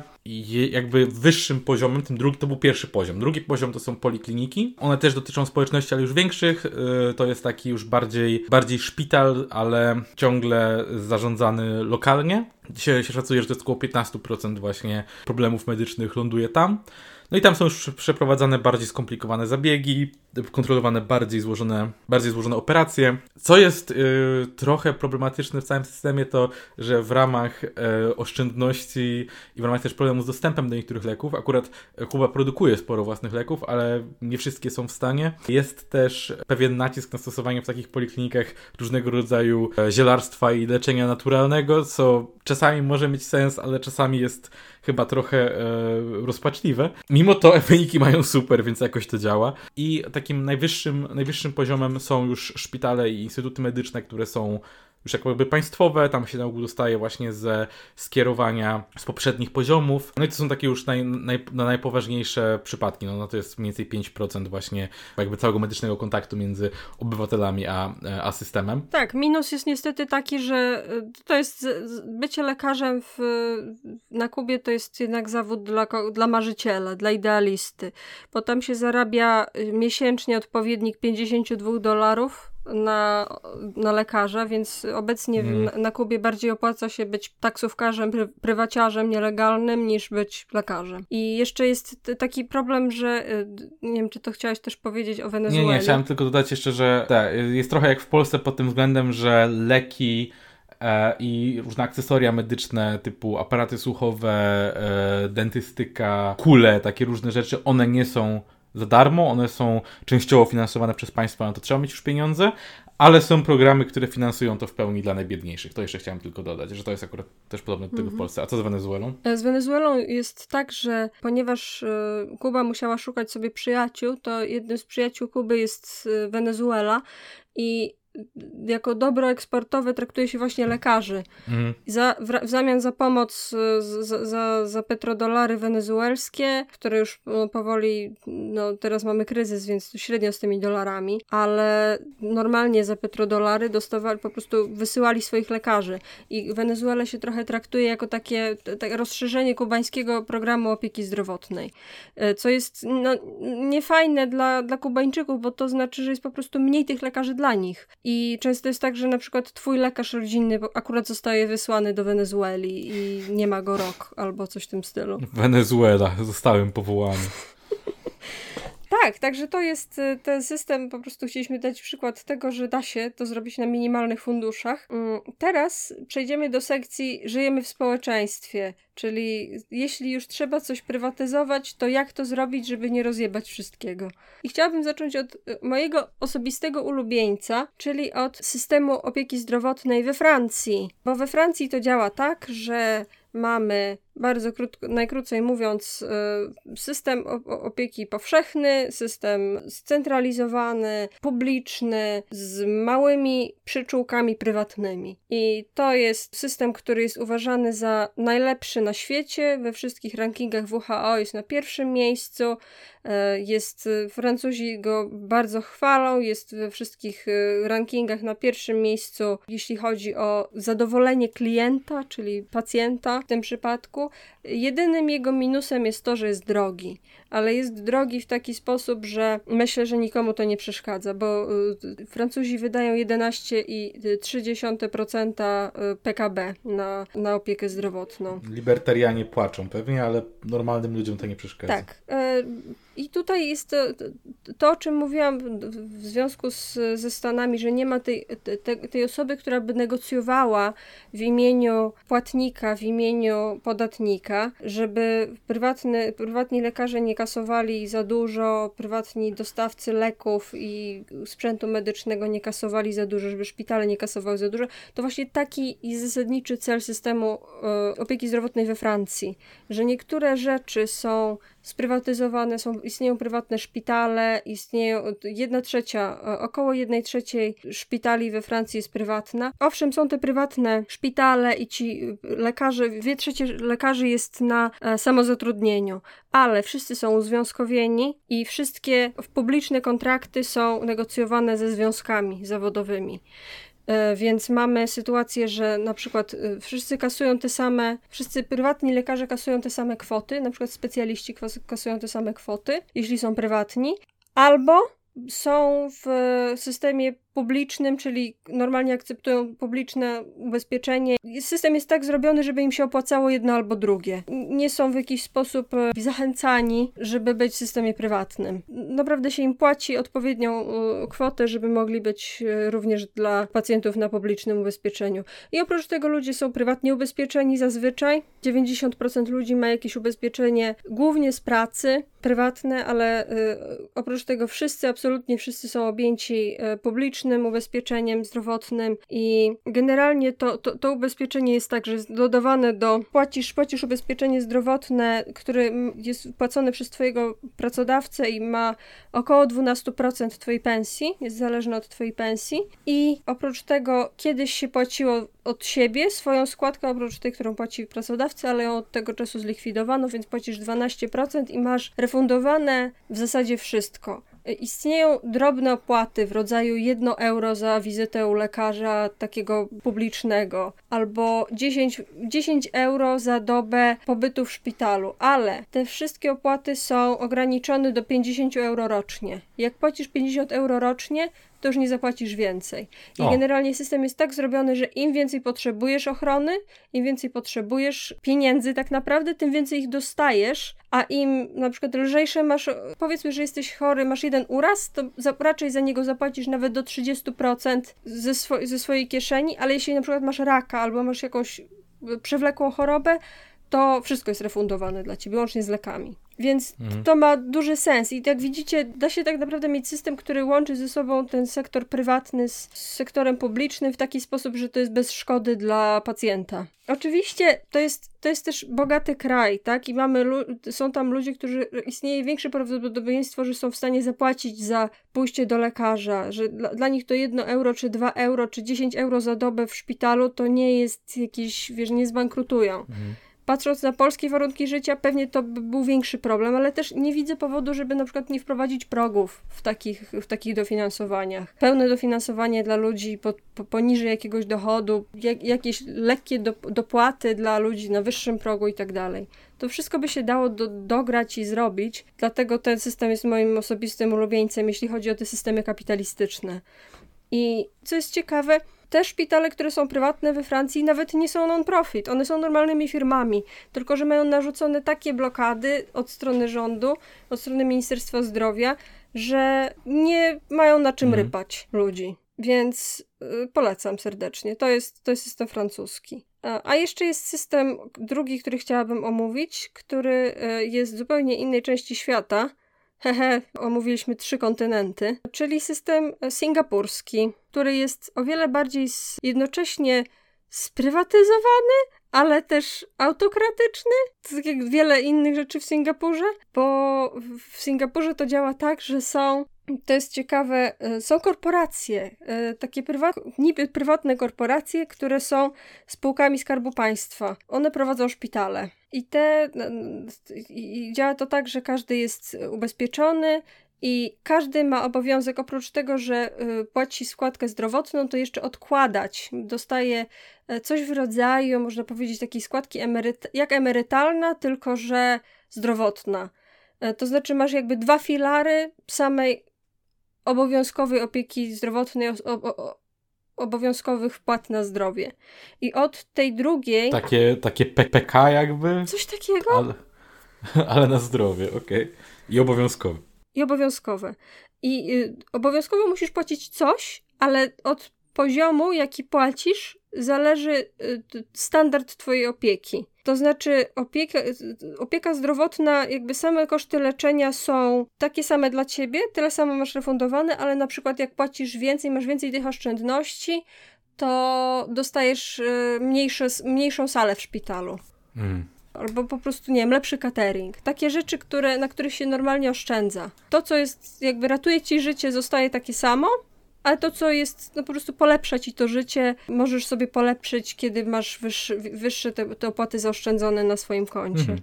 jakby wyższym poziomem, tym drugi, to był pierwszy poziom. Drugi poziom to są polikliniki. One też dotyczą społeczności, ale już większych. E, to jest taki już bardziej, bardziej szpital, ale ciągle zarządzany lokalnie. Dzisiaj się szacuje, że to jest około 15% właśnie problemów medycznych ląduje tam. No i tam są już przeprowadzane bardziej skomplikowane zabiegi, kontrolowane bardziej złożone, bardziej złożone operacje. Co jest y, trochę problematyczne w całym systemie, to że w ramach y, oszczędności i w ramach też problemu z dostępem do niektórych leków, akurat Kuba produkuje sporo własnych leków, ale nie wszystkie są w stanie. Jest też pewien nacisk na stosowanie w takich poliklinikach różnego rodzaju e, zielarstwa i leczenia naturalnego, co czasami może mieć sens, ale czasami jest chyba trochę e, rozpaczliwe. Mimo to (laughs) wyniki mają super, więc jakoś to działa. I takim najwyższym, najwyższym poziomem są już szpitale i instytuty medyczne, które są już jakby państwowe, tam się na ogół dostaje właśnie ze skierowania z poprzednich poziomów. No i to są takie już naj, naj, najpoważniejsze przypadki, no, no to jest mniej więcej 5% właśnie jakby całego medycznego kontaktu między obywatelami a, a systemem. Tak, minus jest niestety taki, że y, to jest bycie lekarzem w, na Kubie to jest jednak zawód dla, dla marzyciela, dla idealisty, bo tam się zarabia y, miesięcznie odpowiednik 52 dolarów na, na lekarza, więc obecnie na, na, Kubie bardziej opłaca się być taksówkarzem, pry, prywaciarzem nielegalnym niż być lekarzem. I jeszcze jest taki problem, że y, nie wiem, czy to chciałeś też powiedzieć o Wenezueli. Nie, nie, chciałem tylko dodać jeszcze, że te, jest trochę jak w Polsce pod tym względem, że leki e, i różne akcesoria medyczne typu aparaty słuchowe, e, dentystyka, kule, takie różne rzeczy, one nie są za darmo, one są częściowo finansowane przez państwo, na to trzeba mieć już pieniądze, ale są programy, które finansują to w pełni dla najbiedniejszych. To jeszcze chciałem tylko dodać, że to jest akurat też podobne do tego w mhm. Polsce. A co z Wenezuelą? E, z Wenezuelą jest tak, że ponieważ e, Kuba musiała szukać sobie przyjaciół, to jednym z przyjaciół Kuby jest e, Wenezuela i jako dobro eksportowe traktuje się właśnie lekarzy. Mhm. Za, w, w, zamian za pomoc za, za, za petrodolary wenezuelskie, które już no, powoli, no teraz mamy kryzys, więc średnio z tymi dolarami, ale normalnie za petrodolary dostawali, po prostu wysyłali swoich lekarzy. I Wenezuela się trochę traktuje jako takie, takie rozszerzenie kubańskiego programu opieki zdrowotnej, e, co jest no, niefajne dla, dla Kubańczyków, bo to znaczy, że jest po prostu mniej tych lekarzy dla nich. I często jest tak, że na przykład twój lekarz rodzinny akurat zostaje wysłany do Wenezueli i nie ma go rok albo coś w tym stylu. Wenezuela, zostałem powołany. (laughs) Tak, także to jest y, ten system, po prostu chcieliśmy dać przykład tego, że da się to zrobić na minimalnych funduszach. Mm, teraz przejdziemy do sekcji Żyjemy w społeczeństwie, czyli jeśli już trzeba coś prywatyzować, to jak to zrobić, żeby nie rozjebać wszystkiego. I chciałabym zacząć od y, mojego osobistego ulubieńca, czyli od systemu opieki zdrowotnej we Francji. Bo we Francji to działa tak, że mamy bardzo krótko, najkrócej mówiąc, y, system opieki powszechny, system scentralizowany, publiczny, z małymi przyczółkami prywatnymi. I to jest system, który jest uważany za najlepszy na świecie. We wszystkich rankingach WHO jest na pierwszym miejscu. Y, jest, Francuzi go bardzo chwalą, jest we wszystkich y, rankingach na pierwszym miejscu, jeśli chodzi o zadowolenie klienta, czyli pacjenta w tym przypadku. Jedynym jego minusem jest to, że jest drogi, ale jest drogi w taki sposób, że myślę, że nikomu to nie przeszkadza, bo y, Francuzi wydają 11,3% y, PKB na, na opiekę zdrowotną. Libertarianie płaczą pewnie, ale normalnym ludziom to nie przeszkadza. Tak. Y, I tutaj jest to, to, o czym mówiłam w związku z, ze Stanami, że nie ma tej, tej, tej osoby, która by negocjowała w imieniu płatnika, w imieniu podatnika, żeby prywatny, prywatni lekarze nie kasowali za dużo, prywatni dostawcy leków i sprzętu medycznego nie kasowali za dużo, żeby szpitale nie kasowały za dużo. To właśnie taki jest zasadniczy cel systemu e, opieki zdrowotnej we Francji, że niektóre rzeczy są sprywatyzowane, są, istnieją prywatne szpitale, istnieją jedna trzecia, e, około jednej trzeciej szpitali we Francji jest prywatna. Owszem, są te prywatne szpitale i ci e, lekarze, dwie trzecie lekarzy jest na e, samozatrudnieniu, ale wszyscy są uzwiązkowieni i wszystkie publiczne kontrakty są negocjowane ze związkami zawodowymi. E, więc mamy sytuację, że na przykład e, wszyscy kasują te same, wszyscy prywatni lekarze kasują te same kwoty, na przykład specjaliści kasują te same kwoty, jeśli są prywatni, albo są w systemie publicznym, czyli normalnie akceptują publiczne ubezpieczenie. System jest tak zrobiony, żeby im się opłacało jedno albo drugie. Nie są w jakiś sposób e, zachęcani, żeby być w systemie prywatnym. Naprawdę się im płaci odpowiednią e, kwotę, żeby mogli być e, również dla pacjentów na publicznym ubezpieczeniu. I oprócz tego ludzie są prywatnie ubezpieczeni zazwyczaj. 90% ludzi ma jakieś ubezpieczenie głównie z pracy, prywatne, ale oprócz tego wszyscy, absolutnie wszyscy są objęci publicznym publicznym ubezpieczeniem zdrowotnym i generalnie to, to, to ubezpieczenie jest tak, że jest dodawane do, płacisz, płacisz ubezpieczenie zdrowotne, które jest płacone przez twojego pracodawcę i ma około 12% twojej pensji, jest zależne od twojej pensji i oprócz tego kiedyś się płaciło od siebie swoją składkę, oprócz tej, którą płaci pracodawca, ale ją od tego czasu zlikwidowano, więc płacisz 12% i masz refundowane w zasadzie wszystko. Istnieją drobne opłaty w rodzaju 1 euro za wizytę u lekarza takiego publicznego, albo 10, 10 euro za dobę pobytu w szpitalu, ale te wszystkie opłaty są ograniczone do 50 euro rocznie. Jak płacisz 50 euro rocznie, to już nie zapłacisz więcej. I o. generalnie system jest tak zrobiony, że im więcej potrzebujesz ochrony, im więcej potrzebujesz pieniędzy tak naprawdę, tym więcej ich dostajesz, a im na przykład lżejsze masz, powiedzmy, że jesteś chory, masz jeden uraz, to za, raczej za niego zapłacisz nawet do 30% ze, swo ze swojej kieszeni, ale jeśli na przykład masz raka albo masz jakąś przewlekłą chorobę, to wszystko jest refundowane dla ciebie, łącznie z lekami. Więc mhm. to ma duży sens. I jak widzicie, da się tak naprawdę mieć system, który łączy ze sobą ten sektor prywatny z, z sektorem publicznym w taki sposób, że to jest bez szkody dla pacjenta. Oczywiście to jest, to jest też bogaty kraj, tak? I mamy, są tam ludzie, którzy, istnieje większe prawdopodobieństwo, że są w stanie zapłacić za pójście do lekarza, że dla, dla nich to jedno euro, czy dwa euro, czy 10 euro za dobę w szpitalu to nie jest jakiś, wiesz, nie zbankrutują. Mhm patrząc na polskie warunki życia, pewnie to by był większy problem, ale też nie widzę powodu, żeby na przykład nie wprowadzić progów w takich, w takich dofinansowaniach. Pełne dofinansowanie dla ludzi po, po, poniżej jakiegoś dochodu, jak, jakieś lekkie do, dopłaty dla ludzi na wyższym progu i tak dalej. To wszystko by się dało do, dograć i zrobić, dlatego ten system jest moim osobistym ulubieńcem, jeśli chodzi o te systemy kapitalistyczne. I co jest ciekawe, te szpitale, które są prywatne we Francji, nawet nie są non-profit. One są normalnymi firmami, tylko że mają narzucone takie blokady od strony rządu, od strony Ministerstwa Zdrowia, że nie mają na czym mhm. rypać ludzi. Więc y, polecam serdecznie. To jest, to jest system francuski. A, jeszcze jest system drugi, który chciałabym omówić, który y, jest w zupełnie innej części świata hehe, omówiliśmy trzy kontynenty, czyli system singapurski, który jest o wiele bardziej jednocześnie sprywatyzowany, ale też autokratyczny, tak jak wiele innych rzeczy w Singapurze, bo w Singapurze to działa tak, że są to jest ciekawe, e, są korporacje, e, takie prywat, niby prywatne korporacje, które są spółkami Skarbu Państwa. One prowadzą szpitale. I te i działa to tak, że każdy jest ubezpieczony i każdy ma obowiązek, oprócz tego, że e, płaci składkę zdrowotną, to jeszcze odkładać. Dostaje coś w rodzaju, można powiedzieć, takiej składki emeryt jak emerytalna, tylko że zdrowotna. To znaczy, masz jakby dwa filary samej obowiązkowej opieki zdrowotnej, o, o, obowiązkowych wpłat na zdrowie. I od tej drugiej. Takie, takie PPK jakby? Coś takiego? Ale, (laughs) ale na zdrowie, okej. Okay. I obowiązkowe. I obowiązkowe. I y, obowiązkowo musisz płacić coś, ale od poziomu, jaki płacisz, zależy y, standard Twojej opieki. To znaczy, opieka, opieka zdrowotna, jakby same koszty leczenia są takie same dla ciebie, tyle samo masz refundowane, ale na przykład jak płacisz więcej, masz więcej tych oszczędności, to dostajesz y, mniejsze, mniejszą salę w szpitalu. Mm. albo po prostu, nie wiem, lepszy catering. Takie rzeczy, które, na których się normalnie oszczędza. To, co jest, jakby ratuje ci życie, zostaje takie samo, ale to, co jest, no po prostu polepsza ci to życie, możesz sobie polepszyć, kiedy masz wyższy, wyższe te, te opłaty zaoszczędzone na swoim koncie. Mhm.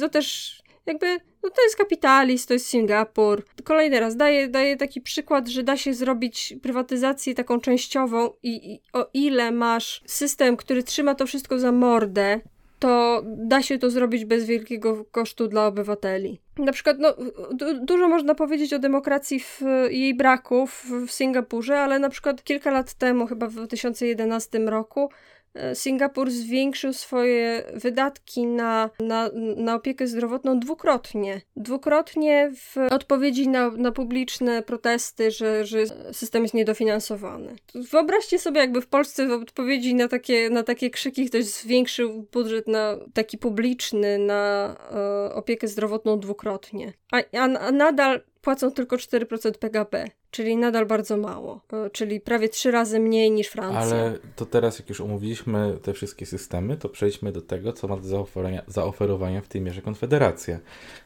To też jakby, no to jest kapitalizm, to jest Singapur. Kolejny raz daję, daję taki przykład, że da się zrobić prywatyzację taką częściową i, i o ile masz system, który trzyma to wszystko za mordę, to da się to zrobić bez wielkiego kosztu dla obywateli. Na przykład, no, dużo można powiedzieć o demokracji w jej braku w, w Singapurze, ale na przykład kilka lat temu, chyba w 2011 roku, Singapur zwiększył swoje wydatki na, na, na opiekę zdrowotną dwukrotnie. Dwukrotnie w odpowiedzi na, na publiczne protesty, że, że system jest niedofinansowany. Wyobraźcie sobie, jakby w Polsce w odpowiedzi na takie, na takie krzyki ktoś zwiększył budżet na taki publiczny na e, opiekę zdrowotną dwukrotnie. A, a, a nadal płacą tylko 4% PKB, czyli nadal bardzo mało, e, czyli prawie trzy razy mniej niż Francja. Ale to teraz, jak już omówiliśmy te wszystkie systemy, to przejdźmy do tego, co ma do zaoferowania, zaoferowania w tej mierze Konfederacja.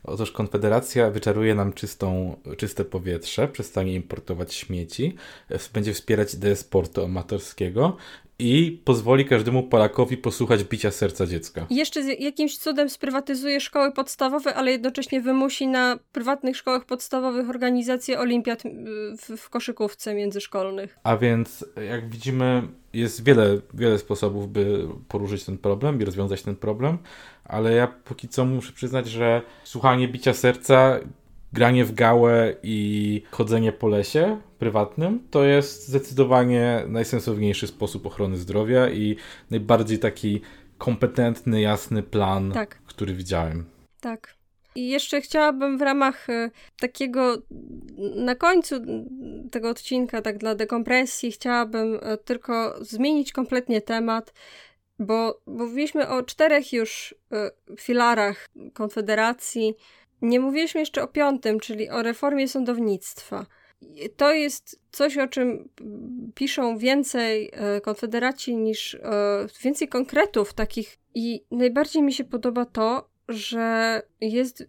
Otóż Konfederacja wyczaruje nam czystą, czyste powietrze, przestanie importować śmieci, e, będzie wspierać ideę sportu amatorskiego i pozwoli każdemu Polakowi posłuchać bicia serca dziecka. Jeszcze jakimś cudem sprywatyzuje szkoły podstawowe, ale jednocześnie wymusi na prywatnych szkołach podstawowych organizację olimpiad w, w koszykówce międzyszkolnych. A więc, jak widzimy, jest wiele, wiele sposobów, by poruszyć ten problem i rozwiązać ten problem, ale ja póki co muszę przyznać, że słuchanie bicia serca granie w gałę i chodzenie po lesie prywatnym to jest zdecydowanie najsensowniejszy sposób ochrony zdrowia i najbardziej taki kompetentny, jasny plan, tak. który widziałem. Tak. I jeszcze chciałabym w ramach e, takiego, na końcu tego odcinka, tak dla dekompresji, chciałabym e, tylko zmienić kompletnie temat, bo mówiliśmy o czterech już e, filarach Konfederacji, nie mówiliśmy jeszcze o piątym, czyli o reformie sądownictwa. To jest coś, o czym piszą więcej konfederaci niż więcej konkretów takich. I najbardziej mi się podoba to, że jest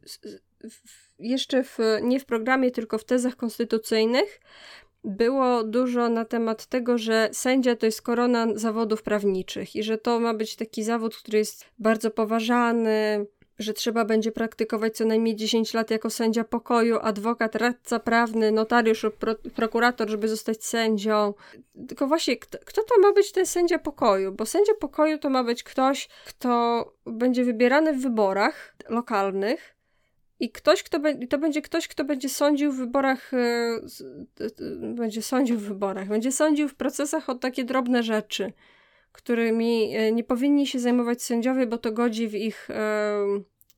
jeszcze w, nie w programie, tylko w tezach konstytucyjnych było dużo na temat tego, że sędzia to jest korona zawodów prawniczych i że to ma być taki zawód, który jest bardzo poważany, że trzeba będzie praktykować co najmniej 10 lat jako sędzia pokoju, adwokat, radca prawny, notariusz pro, prokurator, żeby zostać sędzią. Tylko właśnie, kto, kto, to ma być ten sędzia pokoju? Bo sędzia pokoju to ma być ktoś, kto będzie wybierany w wyborach lokalnych. I ktoś, kto be, to będzie ktoś, kto będzie sądził w wyborach, yy, będzie sądził w wyborach, będzie sądził w procesach o takie drobne rzeczy którymi e, nie powinni się zajmować sędziowie, bo to godzi w ich,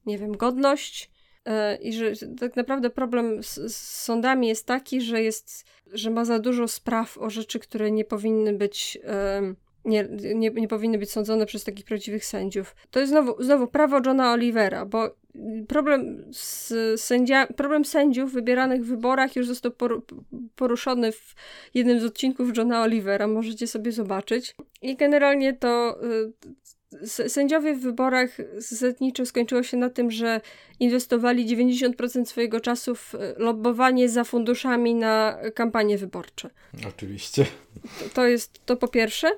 nie wiem, godność. E, I że tak naprawdę problem z, z sądami jest taki, że jest, że ma za dużo spraw o rzeczy, które nie powinny być nie, nie, nie powinny być sądzone przez takich prawdziwych sędziów. To jest znowu, znowu prawo Johna Olivera, bo problem, z sędzia, problem sędziów wybieranych w wyborach już został poruszony w jednym z odcinków Johna Olivera, możecie sobie zobaczyć. I generalnie to y, sędziowie w wyborach zasadniczo skończyło się na tym, że inwestowali 90% swojego czasu w lobbowanie za funduszami na kampanie wyborcze. Oczywiście. To, to jest to po pierwsze.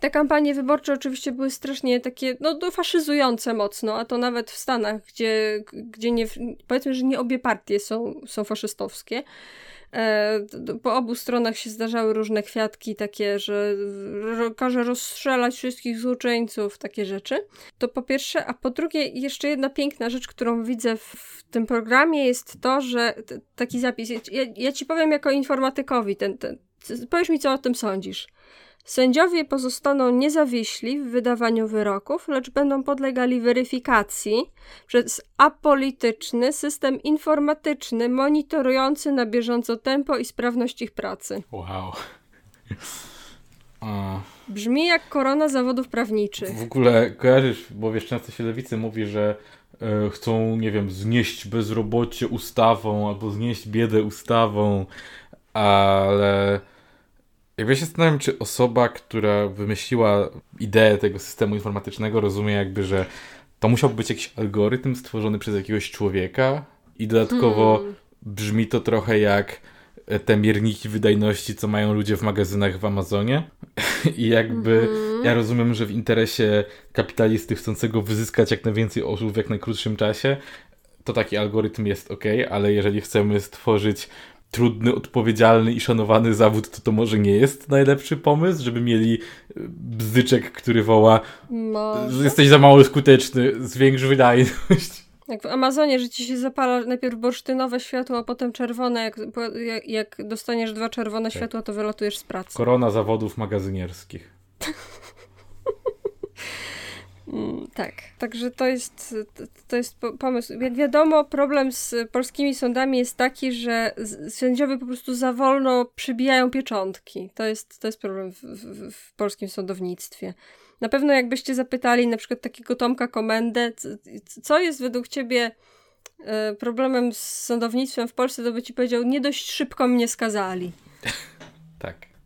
Te kampanie wyborcze oczywiście były strasznie takie, no, faszyzujące mocno, a to nawet w Stanach, gdzie, gdzie nie, powiedzmy, że nie obie partie są, są faszystowskie. E, po obu stronach się zdarzały różne kwiatki, takie, że każe rozstrzelać wszystkich złoczyńców, takie rzeczy. To po pierwsze, a po drugie, jeszcze jedna piękna rzecz, którą widzę w, tym programie, jest to, że taki zapis. Ja, ja ci powiem jako informatykowi, ten, ten, mi, co o tym sądzisz. Sędziowie pozostaną niezawiśli w wydawaniu wyroków, lecz będą podlegali weryfikacji przez apolityczny system informatyczny monitorujący na bieżąco tempo i sprawność ich pracy. Wow. Brzmi jak korona zawodów prawniczych. W ogóle kojarzysz, bo wiesz, często się lewicy mówi, że e, chcą, nie wiem, znieść bezrobocie ustawą albo znieść biedę ustawą, ale jakby się zastanawiam, czy osoba, która wymyśliła ideę tego systemu informatycznego, rozumie jakby, że to musiałby być jakiś algorytm stworzony przez jakiegoś człowieka i dodatkowo Hmm. brzmi to trochę jak te mierniki wydajności, co mają ludzie w magazynach w Amazonie. (laughs) I jakby Mhm. ja rozumiem, że w interesie kapitalisty chcącego wyzyskać jak najwięcej osób w jak najkrótszym czasie, to taki algorytm jest ok, ale jeżeli chcemy stworzyć trudny, odpowiedzialny i szanowany zawód, to to może nie jest najlepszy pomysł, żeby mieli e, bzyczek, który woła Może. jesteś za mało skuteczny, zwiększ wydajność. Jak w Amazonie, że ci się zapala najpierw bursztynowe światło, a potem czerwone. Jak, jak, jak dostaniesz dwa czerwone światła, to wylatujesz z pracy. Korona zawodów magazynierskich. (laughs) Mm, tak. Także to jest, to- jest po- pomysł. Jak wiadomo, problem z polskimi sądami jest taki, że sędziowie po prostu za wolno przybijają pieczątki. To jest, to jest problem w, w, w polskim sądownictwie. Na pewno jakbyście zapytali na przykład takiego Tomka Komendę, co jest według ciebie e, problemem z sądownictwem w Polsce, to by ci powiedział, nie dość szybko mnie skazali. (laughs)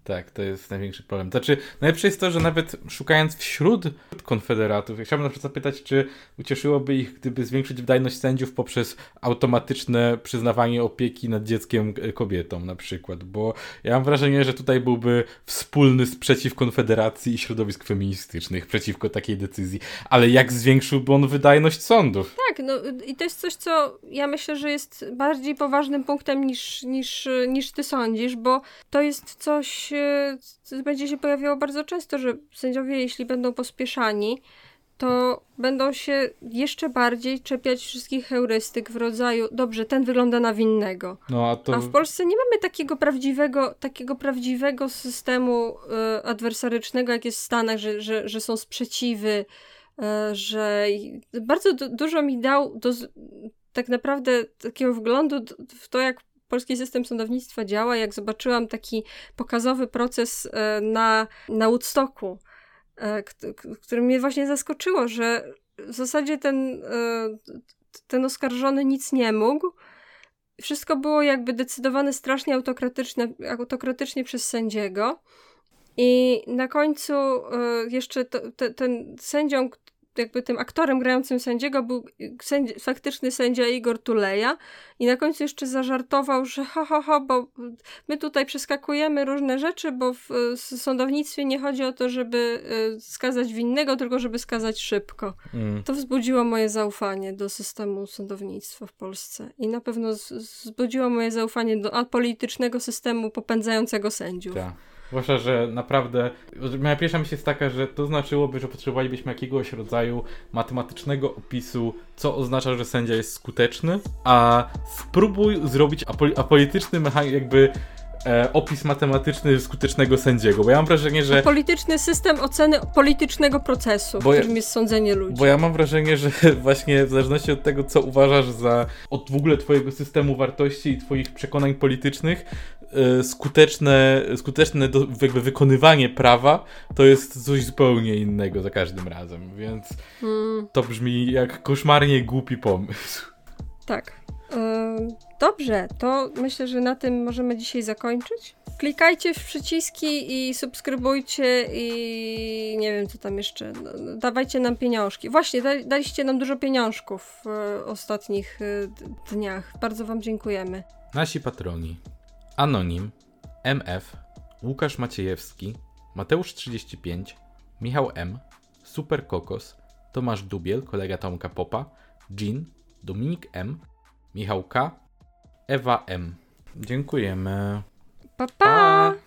Tak, to jest największy problem. Znaczy, najlepsze jest to, że nawet szukając wśród konfederatów, ja chciałbym na przykład zapytać, czy ucieszyłoby ich, gdyby zwiększyć wydajność sędziów poprzez automatyczne przyznawanie opieki nad dzieckiem e, kobietom na przykład, bo ja mam wrażenie, że tutaj byłby wspólny sprzeciw Konfederacji i środowisk feministycznych przeciwko takiej decyzji, ale jak zwiększyłby on wydajność sądów? Tak, no i to jest coś, co ja myślę, że jest bardziej poważnym punktem niż, niż, niż ty sądzisz, bo to jest coś, co będzie się pojawiało bardzo często, że sędziowie, jeśli będą pospieszani, to będą się jeszcze bardziej czepiać wszystkich heurystyk w rodzaju, dobrze, ten wygląda na winnego. No a to... A w Polsce nie mamy takiego prawdziwego, takiego prawdziwego systemu e, adwersarycznego, jak jest w Stanach, że, że, że są sprzeciwy, e, że bardzo du- dużo mi dał do, tak naprawdę takiego wglądu w to, jak polski system sądownictwa działa, jak zobaczyłam taki pokazowy proces e, na, na Woodstocku, e, który mnie właśnie zaskoczyło, że w zasadzie ten, e, ten oskarżony nic nie mógł, wszystko było jakby decydowane strasznie autokratycznie, autokratycznie przez sędziego. I na końcu jeszcze to, te, ten sędzią, jakby tym aktorem grającym sędziego był sędzi, faktyczny sędzia Igor Tuleja i na końcu jeszcze zażartował, że ho, ho, ho, bo my tutaj przeskakujemy różne rzeczy, bo w sądownictwie nie chodzi o to, żeby e, skazać winnego, tylko żeby skazać szybko. Mm. To wzbudziło moje zaufanie do systemu sądownictwa w Polsce i na pewno wzbudziło moje zaufanie do apolitycznego systemu popędzającego sędziów. Tak. Zwłaszcza, że naprawdę moja pierwsza myśl jest taka, że to znaczyłoby, że potrzebowalibyśmy jakiegoś rodzaju matematycznego opisu, co oznacza, że sędzia jest skuteczny, a spróbuj zrobić apoli- apolityczny mechanizm, jakby e, opis matematyczny skutecznego sędziego, bo ja mam wrażenie, że Polityczny system oceny politycznego procesu, Bo ja- którym jest sądzenie ludzi. Bo ja mam wrażenie, że (laughs) właśnie w zależności od tego, co uważasz za od w ogóle twojego systemu wartości i twoich przekonań politycznych, skuteczne, skuteczne do, jakby wykonywanie prawa to jest coś zupełnie innego za każdym razem, więc Mm, to brzmi jak koszmarnie głupi pomysł. tak. Ym, Dobrze, to myślę, że na tym możemy dzisiaj zakończyć. Klikajcie w przyciski i subskrybujcie i nie wiem co tam jeszcze. No, no, Dawajcie nam pieniążki. Właśnie, da, daliście nam dużo pieniążków w ostatnich d- dniach. Bardzo Wam dziękujemy. Nasi patroni Anonim, MF, Łukasz Maciejewski, Mateusz 35, Michał M, Super Kokos, Tomasz Dubiel, kolega Tomka Popa, Jean, Dominik M, Michał K, Ewa M. Dziękujemy. Pa, pa! Pa!